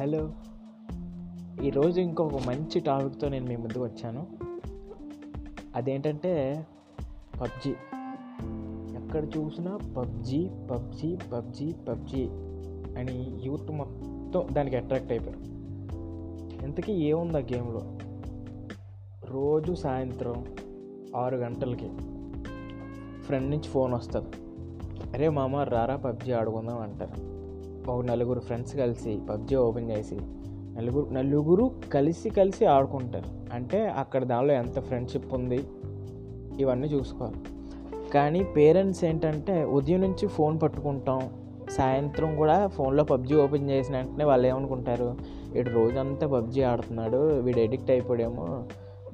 Hello. ఈరోజు ఇంకొక మంచి టాపిక్తో నేను మీ ముందుకు వచ్చాను. అదేంటంటే పబ్జి. ఎక్కడ చూసినా పబ్జి పబ్జి పబ్జి పబ్జి అని యూత్ మొత్తం దానికి అట్రాక్ట్ అయిపోయారు. ఇంతకీ ఏముంది ఆ గేమ్లో? రోజు సాయంత్రం ఆరు గంటలకి ఫ్రెండ్ నుంచి ఫోన్ వస్తుంది. అరే మామ రారా పబ్జి ఆడుకుందాం అంటారు. ఒక నలుగురు ఫ్రెండ్స్ కలిసి పబ్జి ఓపెన్ చేసి నలుగురు నలుగురు కలిసి కలిసి ఆడుకుంటారు. అంటే అక్కడ దానిలో ఎంత ఫ్రెండ్షిప్ ఉంది ఇవన్నీ చూసుకోవాలి. కానీ పేరెంట్స్ ఏంటంటే ఉదయం నుంచి ఫోన్ పట్టుకుంటాం సాయంత్రం కూడా ఫోన్లో పబ్జి ఓపెన్ చేసిన వెంటనే వాళ్ళు ఏమనుకుంటారు వీడు రోజంతా పబ్జి ఆడుతున్నాడు వీడు ఎడిక్ట్ అయిపోయాడేమో.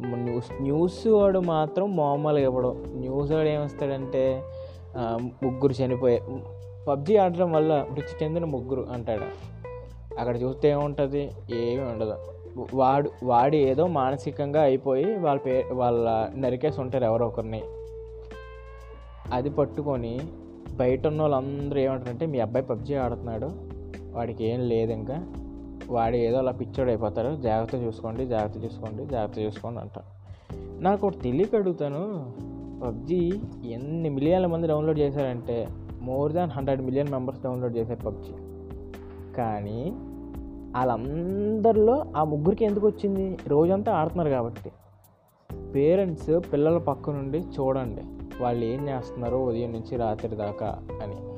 న్యూస్ న్యూస్ వాడు మాత్రం మామూలుగా ఇవ్వడం. న్యూస్ వాడు ఏమిస్తాడంటే ముగ్గురు చనిపోయే పబ్జి ఆడడం వల్ల మృతి చెందిన ముగ్గురు అంటాడు. అక్కడ చూస్తే ఏముంటుంది? ఏమీ ఉండదు. వాడు వాడి ఏదో మానసికంగా అయిపోయి వాళ్ళ పే వాళ్ళ నరికేసి ఉంటారు ఎవరో ఒకరిని. అది పట్టుకొని బయట ఉన్న వాళ్ళందరూ ఏమంటారంటే మీ అబ్బాయి పబ్జి ఆడుతున్నాడు. వాడికి ఏం లేదు ఇంకా. వాడు ఏదో అలా పిచ్చోడు అయిపోతారు జాగ్రత్త చూసుకోండి జాగ్రత్త చూసుకోండి జాగ్రత్త చూసుకోండి అంటారు నాకు ఒకటి తెలియక అడుగుతాను. పబ్జి ఎన్ని మిలియన్ల మంది డౌన్లోడ్ చేశారంటే more than hundred million members download చేసే పబ్జి. కానీ వాళ్ళందరిలో ఆ ముగ్గురికి ఎందుకు వచ్చింది? రోజంతా ఆడుతున్నారు కాబట్టి. పేరెంట్స్ పిల్లల పక్క నుండి చూడండి వాళ్ళు ఏం చేస్తున్నారో ఉదయం నుంచి రాత్రి దాకా అని.